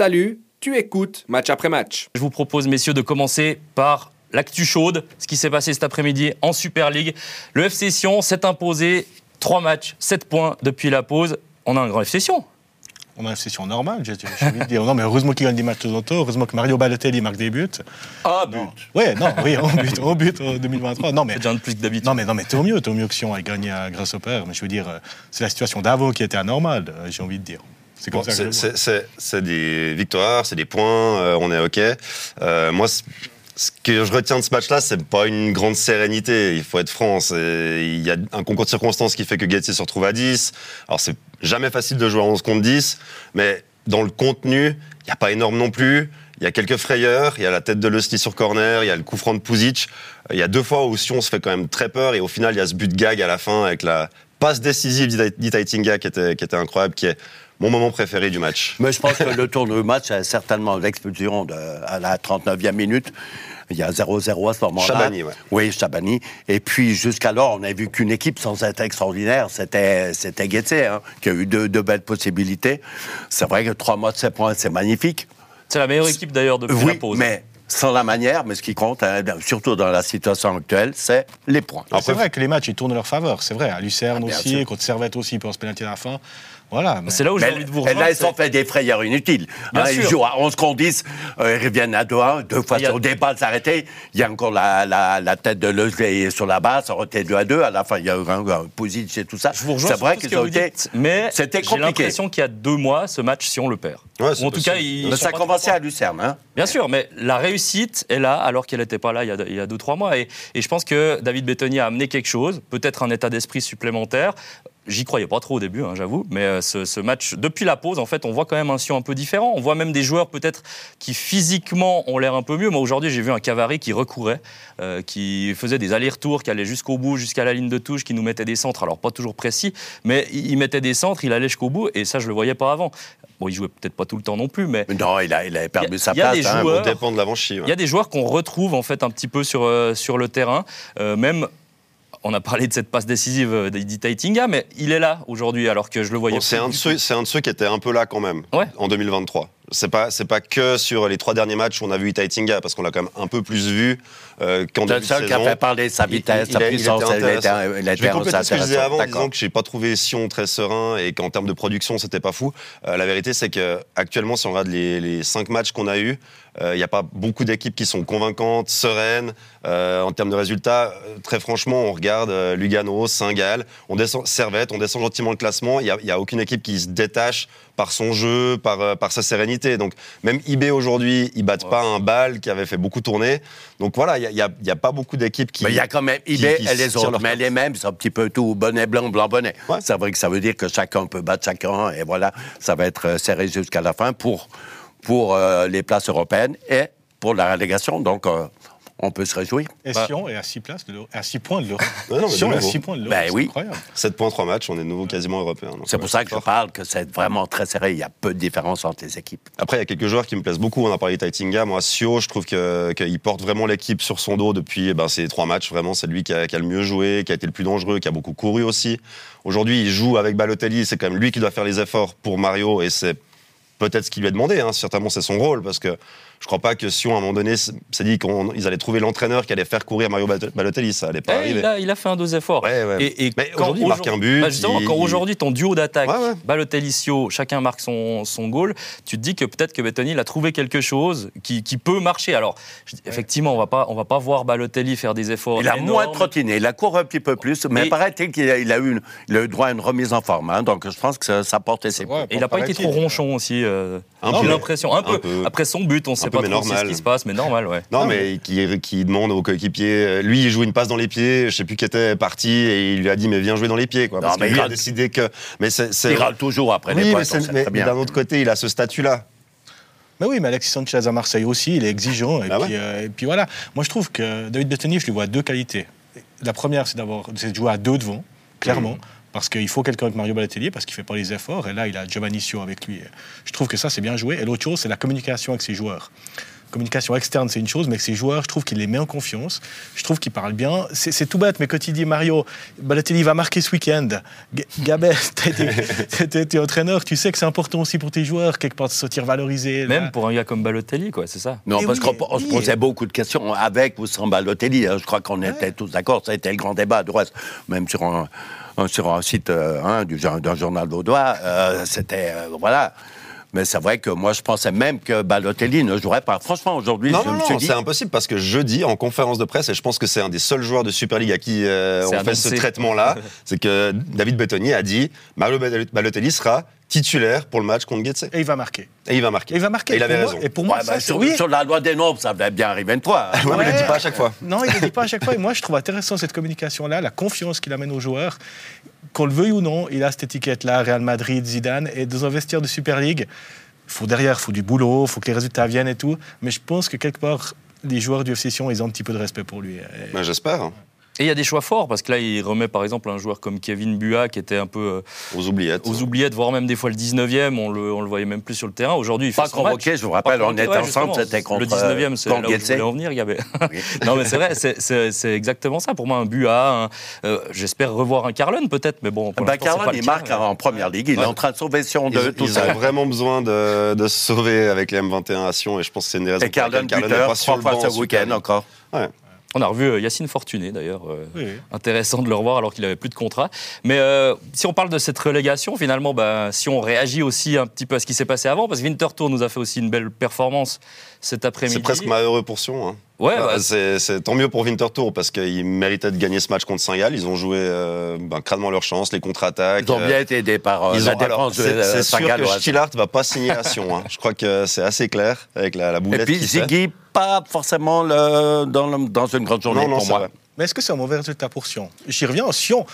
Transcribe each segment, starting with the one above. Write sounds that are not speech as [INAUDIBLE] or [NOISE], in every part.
Salut, tu écoutes match après match. Je vous propose, messieurs, de commencer par l'actu chaude, ce qui s'est passé cet après-midi en Super League. Le FC Sion s'est imposé 3 matchs, 7 points depuis la pause. On a un grand FC Sion. On a une session normale, j'ai j'ai envie de dire. Non, mais heureusement qu'il gagne des matchs de temps en temps. Heureusement que Mario Balotelli marque des buts. Ah, but. Ouais, non, oui, au but, au but en 2023. Non, mais, déjà un plus que d'habitude. non, mais, non, mais tant mieux, tant mieux que Sion ait gagné à- grâce au père. Mais je veux dire, euh, c'est la situation d'avant qui était anormale, euh, j'ai envie de dire. C'est comme Bon, ça c'est- c'est des victoires, c'est des points, euh, on est OK. Euh, moi, ce que je retiens de ce match-là, c'est pas une grande sérénité, il faut être franc. Il y a un concours de circonstances qui fait que Getty se retrouve à 10. Alors, c'est jamais facile de jouer à 11 contre 10, mais dans le contenu, il n'y a pas énorme non plus. Il y a quelques frayeurs, il y a la tête de Lusty sur corner, il y a le coup franc de Puzic. Il y a deux fois où Sion se fait quand même très peur et au final, il y a ce but de gag à la fin avec la passe décisive d'Itaitinga qui était, qui était incroyable, qui est mon moment préféré du match. Mais je pense que le tour du match, c'est certainement l'expulsion à la 39e minute. Il y a 0-0 à ce moment-là. Chabani, ouais. Oui, Chabani. Et puis, jusqu'alors, on n'a vu qu'une équipe sans être extraordinaire. C'était, c'était Guettet, hein, qui a eu deux, deux belles possibilités. C'est vrai que trois mois de 7 points, c'est magnifique. C'est la meilleure équipe d'ailleurs depuis oui, la pause. mais sans la manière, mais ce qui compte, hein, surtout dans la situation actuelle, c'est les points. C'est vrai que les matchs, ils tournent en leur faveur. C'est vrai. À Lucerne Ah, aussi, sûr. contre Servette aussi, pour se pénalty à la fin. Voilà. mais- C'est là où j'ai envie de vous et rejoindre. là, ils c'est- ont fait des frayeurs inutiles. Bien Hein, ils sûr. jouent à 11 contre 10, euh, ils reviennent à 2-1, deux fois y a- sur des balles arrêtées. Il y a encore la, la, la tête de Lesley sur la base, ça aurait été 2 à 2. À la fin, il y a eu un, un Pusic et tout ça. Je vous rejoins C'est sur vrai tout ce qu'ils que ont été. mais C'était j'ai compliqué. l'impression qu'il y a deux mois, ce match, si on le perd. Ouais, en tout cas, ils Mais sont ça à Lucerne. Hein. Bien sûr, mais la réussite est là alors qu'elle n'était pas là il y a, il y a deux, trois mois. Et, et je pense que David Bettoni a amené quelque chose, peut-être un état d'esprit supplémentaire. J'y croyais pas trop au début, hein, j'avoue, mais euh, ce, ce match, depuis la pause, en fait, on voit quand même un Sion un peu différent. On voit même des joueurs peut-être qui physiquement ont l'air un peu mieux. Moi, aujourd'hui, j'ai vu un Cavary qui recourait, euh, qui faisait des allers-retours, qui allait jusqu'au bout, jusqu'à la ligne de touche, qui nous mettait des centres. Alors, pas toujours précis, mais il il mettait des centres, il allait jusqu'au bout, et ça, je le voyais pas avant. Bon, il jouait peut-être pas tout le temps non plus, mais Mais non, il, a, il avait perdu Il a- sa il place. des hein. dépend de l'avant-chi. ouais. il y a des joueurs qu'on retrouve en fait un petit peu sur, euh, sur le terrain, Euh, même. On a parlé de cette passe décisive euh, d'Edith Tinga, mais il est là aujourd'hui alors que je le voyais. Bon, c'est un, de ceux- c'est un de ceux qui était un peu là quand même Ouais. en 2023. C'est pas c'est pas que sur les trois derniers matchs où on a vu Itaitinga parce qu'on l'a quand même un peu plus vu euh, qu'en début le de seul qui a saison. fait parler de sa vitesse, il- sa a- il puissance. était Il était, Je vais compléter ce que je disais avant disant que j'ai pas trouvé Sion très serein et qu'en termes de production c'était pas fou. Euh, la vérité c'est que actuellement si on regarde les, les cinq matchs qu'on a eu, il n'y a pas beaucoup d'équipes qui sont convaincantes, sereines. Euh, en termes de résultats, euh, très franchement, on regarde euh, Lugano, Saint-Gall, on descend Servette, on descend gentiment le classement. Il n'y a, a aucune équipe qui se détache par son jeu, par, euh, par sa sérénité. Donc même IB aujourd'hui, ils battent pas un bal qui avait fait beaucoup tourner. Donc voilà, il n'y a, a pas beaucoup d'équipes qui. Mais il y a quand même eBay qui et les autres. Mais les mêmes, c'est un petit peu tout bonnet blanc, blanc bonnet. Ouais. C'est vrai que ça veut dire que chacun peut battre chacun. Et voilà, ça va être euh, serré jusqu'à la fin pour, pour euh, les places européennes et pour la relégation. Donc, euh, on peut se réjouir. Et Bah- Sion est à 6 places de l'Euro- à 6 points de l'Europe. Mais Sion est à nouveau. 6 points de l'Europe. Ben c'est oui. incroyable. 7 points, 3 matchs, on est de nouveau quasiment européen. C'est pour ça que je parle que c'est vraiment très serré. Il y a peu de différence entre les équipes. Après, il y a quelques joueurs qui me plaisent beaucoup. On a parlé de Taitinga. Moi, Sio, je trouve que- qu'il porte vraiment l'équipe sur son dos depuis eh ben, ces trois matchs. Vraiment, c'est lui qui a, qui a le mieux joué, qui a été le plus dangereux, qui a beaucoup couru aussi. Aujourd'hui, il joue avec Balotelli. C'est quand même lui qui doit faire les efforts pour Mario et c'est peut-être ce qui lui est demandé. Hein. Certainement, c'est son rôle parce que je crois pas que Sion, à un moment donné, s'est dit qu'ils allaient trouver l'entraîneur qui allait faire courir Mario Bal- Balotelli. Ça allait pas Eh, arriver. il, a, il a fait un deux efforts. Ouais, ouais. Et, et Mais quand aujourd'hui, il marque un but, Bah, justement, il- quand aujourd'hui ton duo d'attaque, Ouais, ouais. Balotelli-Sio, chacun marque son, son goal, tu te dis que peut-être que Bettoni il a trouvé quelque chose qui, qui peut marcher. Alors, je effectivement, on va pas, on va pas voir Balotelli faire des efforts. Il a énormes. moins trottiné, il a couru un petit peu plus, mais Mais- paraît-il qu'il a, il a eu, une- a eu droit à une remise en forme. hein. donc je pense que ça, ça portait ses Ouais, Et il n'a pas été trop ronchon aussi. Euh, J'ai l'impression. Un, Un peu. Après son but, on ne sait peu, pas trop ce normal. qui se passe, mais normal, ouais. Non, Ah, mais qui, qui demande aux coéquipiers. euh, Lui, il joue une passe dans les pieds. Je sais plus qui était parti et il lui a dit mais viens jouer dans les pieds, quoi. Non, Parce mais que lui il a râle- décidé que. Mais c'est. Il râle toujours après Oui, les points, mais, d'un autre côté, il a ce statut-là. Mais oui, mais Alexis Sanchez à Marseille aussi, il est exigeant. Et, Ah puis, ouais euh, et puis voilà. Moi, je trouve que David Bettoni, je lui vois deux qualités. La première, c'est d'avoir, c'est de jouer à deux devant, clairement. Parce qu'il faut quelqu'un avec Mario Balotelli, parce qu'il fait pas les efforts. Et là, il a Giovanni Sio avec lui. Je trouve que ça, c'est bien joué. Et l'autre chose, c'est la communication avec ses joueurs. Communication externe, c'est une chose, mais que ses joueurs, je trouve qu'il les met en confiance. Je trouve qu'il parle bien. C'est c'est tout bête, mais quand il dit Mario, Balotelli va marquer ce week-end. Gabet, [LAUGHS] t'es t'es entraîneur, tu sais que c'est important aussi pour tes joueurs, quelque part, de se sentir valorisé. là. Même pour un gars comme Balotelli, quoi, c'est ça. Non, Eh parce oui, qu'on on se posait beaucoup de questions avec ou sans Balotelli. hein. Je crois qu'on était tous d'accord. Ça a été le grand débat de reste, même sur un, un- sur un site euh, hein, du, d'un journal vaudois. euh, C'était. euh, voilà. Mais c'est vrai que moi, je pensais même que Balotelli ne jouerait pas. Franchement, aujourd'hui, Non, je non, me suis non, dit. c'est impossible parce que jeudi, en conférence de presse, et je pense que c'est un des seuls joueurs de Super League à qui euh, on fait ce traitement-là, [LAUGHS] c'est que David Bettoni a dit Mario Balotelli sera titulaire pour le match contre Getse. Et il va marquer. Et il va marquer. Et il va marquer. Et il avait Pour moi- raison. Et pour moi, Ouais, ça, bah, sur, oui. sur la loi des nombres, ça va bien arriver une fois. Ouais, mais il le dit pas à chaque fois. Non, il ne le dit pas à chaque fois. Et moi, je trouve intéressant cette communication-là, la confiance qu'il amène aux joueurs. Qu'on le veuille ou non, il a cette étiquette-là, Real Madrid, Zidane. Et dans un vestiaire de Super League, il faut derrière, il faut du boulot, il faut que les résultats viennent et tout. Mais je pense que quelque part, les joueurs du FC Sion, ils ont un petit peu de respect pour lui. Et- Ben, J'espère. Et il y a des choix forts, parce que là, il remet par exemple un joueur comme Kevin Bua, qui était un peu euh, Aux oubliettes. aux oubliettes, voire même des fois le 19e, on le, on le voyait même plus sur le terrain. Aujourd'hui, il fait Pas son match. convoqué, je vous rappelle, Pas on était ouais, ensemble, c'était contre. Le 19e, c'est là où je voulais en venir, Gabé. [LAUGHS] Oui. [LAUGHS] non, mais c'est vrai, c'est- exactement ça. Pour moi, un Bua, euh, j'espère revoir un Carlon peut-être, mais bon. Bah, Carlon, il marque mais- en première ligue. Il est en train de sauver Sion Ils, 2 tout ils seul. ont vraiment besoin de, de se sauver avec les M21 à Sion et je pense que c'est une des raisons Et Carlon, pour lesquelles buteur, n'est pas sur trois le fois ce week-end encore. On a revu euh, Yacine Fortuné d'ailleurs. euh, Oui. Intéressant de le revoir alors qu'il avait plus de contrat. Mais euh, si on parle de cette relégation, finalement, bah, si on réagit aussi un petit peu à ce qui s'est passé avant, parce que Winterthur nous a fait aussi une belle performance cet après-midi. C'est presque malheureux pour Sion. hein. Ouais, Bah, bah, c'est c'est tant mieux pour Winterthur parce qu'ils méritaient de gagner ce match contre Saint-Gall. Ils ont joué euh, ben, crânement leur chance, les contre-attaques. Ils ont euh, bien été aidés par euh, ils la ont- alors, défense de C'est euh, sûr que. Stillart va pas signer à Sion. hein. Je crois que c'est assez clair avec la, la Et boulette puis qu'il fait. Ziggy, pas forcément le- dans, le- dans une grande journée Non, non, pour moi. vrai. Mais est-ce que c'est un mauvais résultat pour Sion? J'y reviens. Sion,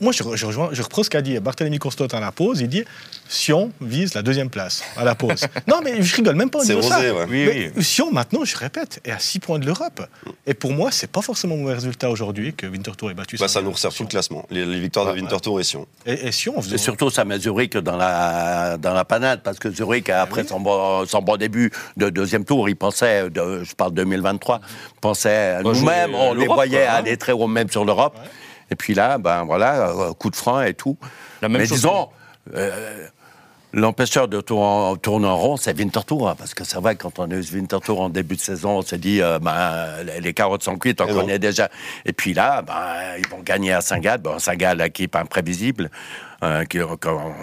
moi, je, je rejoins, je reprends ce qu'a dit Barthélemy Constant à la pause. Il dit Sion vise la deuxième place à la pause. [LAUGHS] non, mais je rigole même pas en disant ça. ouais. oui, Mais Sion, maintenant, je répète, est à 6 points de l'Europe. Et pour moi, c'est pas forcément un mauvais résultat aujourd'hui que Winterthur ait battu Bah, ça nous resserre tout le classement. Les, les victoires de Ouais, ouais. Winterthur et Sion. Et, et Sion, on faisait Et surtout, ça met Zurich dans la, dans la panade, parce que Zurich, après oui. son, bon, son bon début de deuxième tour, il pensait, de, je parle 2023, pensait nous-mêmes, on les voyait quoi, hein. aller très haut même sur l'Europe. Et puis là, ben voilà, euh, coup de frein et tout. La même Mais chose disons, euh, l'empêcheur de tour- tourner en rond, c'est Winterthur. hein, parce que c'est vrai, quand on a eu ce Winterthur en début de saison, on s'est dit, euh, ben, les- les carottes sont cuites, on Et connaît déjà. Et puis là, ben, ils vont gagner à Saint-Gall. Bon, Saint-Gall, équipe imprévisible. Euh, qui, en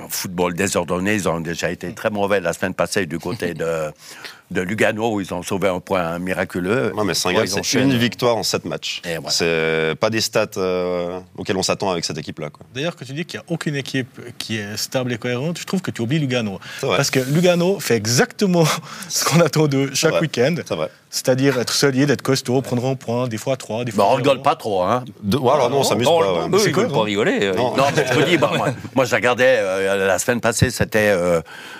football désordonné, ils ont déjà été très mauvais la semaine passée du côté de, [LAUGHS] de Lugano, où ils ont sauvé un point miraculeux. Non, mais Saint-Gall, c'est une victoire en 7 matchs. Et voilà. C'est pas des stats euh, auxquelles on s'attend avec cette équipe-là. quoi. D'ailleurs, quand tu dis qu'il n'y a aucune équipe qui est stable et cohérente, je trouve que tu oublies Lugano. Parce que Lugano fait exactement [LAUGHS] ce qu'on attend d'eux chaque vrai. week-end. C'est vrai. C'est-à-dire être solide, être costaud, prendre un point, des fois trois, des Mais fois on zéro. rigole pas trop, hein. De- ouais, alors non, on s'amuse non, pas. eux, c'est ils veulent cohérent. pas rigoler. euh, Non. Non, mais je te dis, bah, moi, moi, je regardais euh, la semaine passée, c'était euh,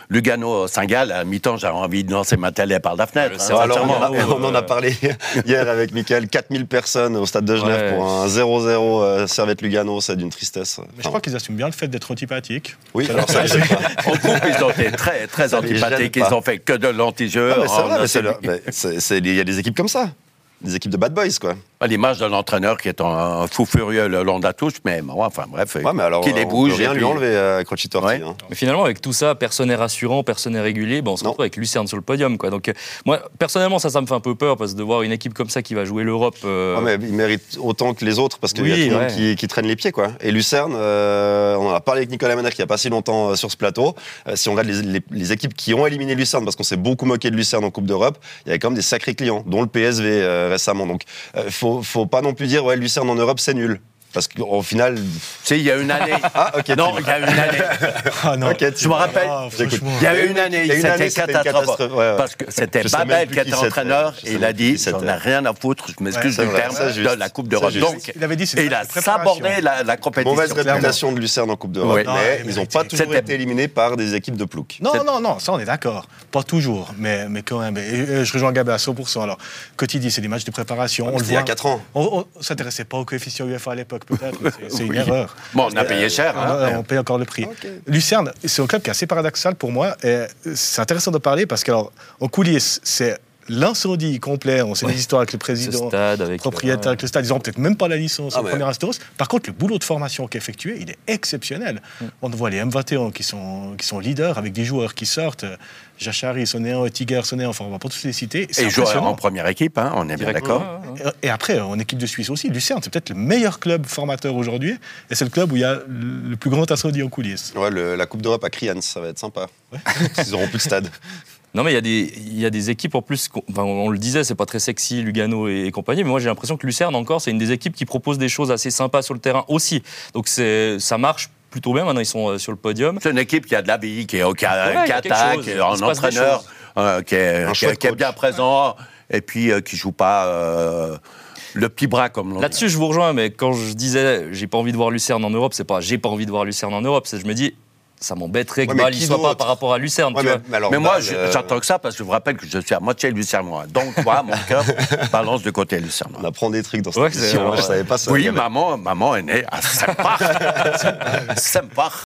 Lugano-Saint-Gall. À mi-temps, j'avais envie de lancer ma télé par la fenêtre. Hein, alors, on, en a, on en a parlé [LAUGHS] hier avec Michael. 4000 personnes au stade de Genève Ouais. pour un 0-0 euh, Servette Lugano, c'est d'une tristesse. Mais je Enfin, crois qu'ils assument bien le fait d'être antipathiques. oui, alors ça. En coupe, ils ont été très, très antipathiques. Ils ont fait que de l'anti-jeu. C'est Il y a des équipes comme ça. Des équipes de bad boys, quoi. À l'image de l'entraîneur qui est un, un fou furieux le long de la touche, mais bon, enfin bref, Ouais, mais alors, qui les on bouge. peut rien et lui puis- enlever à Croci Torti. Ouais. hein. Mais finalement, avec tout ça, personne n'est rassurant, personne n'est régulier. Ben, on se Non. retrouve avec Lucerne sur le podium. Quoi. Donc, euh, moi, personnellement, ça, ça me fait un peu peur parce que de voir une équipe comme ça qui va jouer l'Europe. euh, Ouais, mais il mérite autant que les autres parce qu'il y a tout le monde qui, qui traîne les pieds. Quoi. Et Lucerne, euh, on en a parlé avec Nicolas il n'y a pas si longtemps sur ce plateau. Euh, si on regarde les, les- les équipes qui ont éliminé Lucerne, parce qu'on s'est beaucoup moqué de Lucerne en Coupe d'Europe, il y avait quand même des sacrés clients, dont le PSV euh, récemment. Donc il faut, pas non plus dire ouais, Lucerne en Europe c'est nul. Parce qu'au final. Tu sais, il y a une année. [LAUGHS] Ah, ok. non, il y a une année. [LAUGHS] Ah non. Je me rappelle. Ah. Il y a une année, c'était catastrophe. catastrophe, ouais, ouais. Parce que c'était Babel qui était entraîneur et il a dit j'en ai rien à foutre, je m'excuse Ouais, du c'est vrai, terme, ça, juste. de la Coupe d'Europe. Donc, Il avait dit c'est et une il a sabordé la, la compétition. Mauvaise réputation de Lucerne en Coupe d'Europe. Mais ils n'ont pas toujours été éliminés par des équipes de plouc. Non, non, non, ça on est d'accord. Pas toujours, mais, mais quand même. Je rejoins Gabé à 100%. Alors, quand il dit c'est des matchs de préparation, on le C'était il y a voit. 4 ans. On ne s'intéressait pas au coefficient UEFA à l'époque, peut-être. C'est une erreur. Bon, on a payé cher. On, hein. on paye encore le prix. Lucerne, c'est un club qui est assez paradoxal pour moi. C'est intéressant de parler parce que, alors, en coulisses, c'est l'incendie complet. On sait Ouais. des histoires avec le président, stade avec. propriétaire avec le stade. Ils n'ont peut-être même pas la licence Ah en ouais. première instance. Par contre, le boulot de formation qui est effectué, il est exceptionnel. Mm. On voit les M21 qui sont, qui sont leaders avec des joueurs qui sortent. Jachari, Sonéan, Tiger, Sonéan, enfin, on va pas tous les citer. Et joueur impressionnant. en première équipe, hein, on est bien d'accord. Ouais, ouais, ouais. Et après, en équipe de Suisse aussi, Lucerne, c'est peut-être le meilleur club formateur aujourd'hui. Et c'est le club où il y a le plus grand incendie en coulisses. Ouais, le- la Coupe d'Europe à Krians, ça va être sympa. [LAUGHS] Ils auront plus de stade. [LAUGHS] Non, mais il y, a des- il y a des équipes en plus, enfin, on le disait, c'est pas très sexy, Lugano et, et compagnie, mais moi j'ai l'impression que Lucerne encore, c'est une des équipes qui propose des choses assez sympas sur le terrain aussi. Donc ça marche plutôt bien, maintenant ils sont euh, sur le podium. C'est une équipe qui a de la vie, qui, est, qui, a- Ouais, qui attaque, qui a un entraîneur euh, qui, est, Un qui est- qui est bien présent et puis euh, qui joue pas euh, le petit bras comme l'on Là-dessus, je vous rejoins, mais quand je disais j'ai pas envie de voir Lucerne en Europe, c'est pas j'ai pas envie de voir Lucerne en Europe, c'est je me dis ça m'embêterait que Ouais, Bâle y soit pas par rapport à Lucerne. Ouais, tu mais, vois. mais alors, Mais moi, je- euh, j'entends que ça parce que je vous rappelle que je suis à moitié lucernois. Donc, moi, mon [LAUGHS] cœur balance du côté lucernois. on apprend des trucs dans cette Ouais, émission. hein. Je savais pas ça. Oui, maman, maman est née à Sempach. [LAUGHS] Sempach.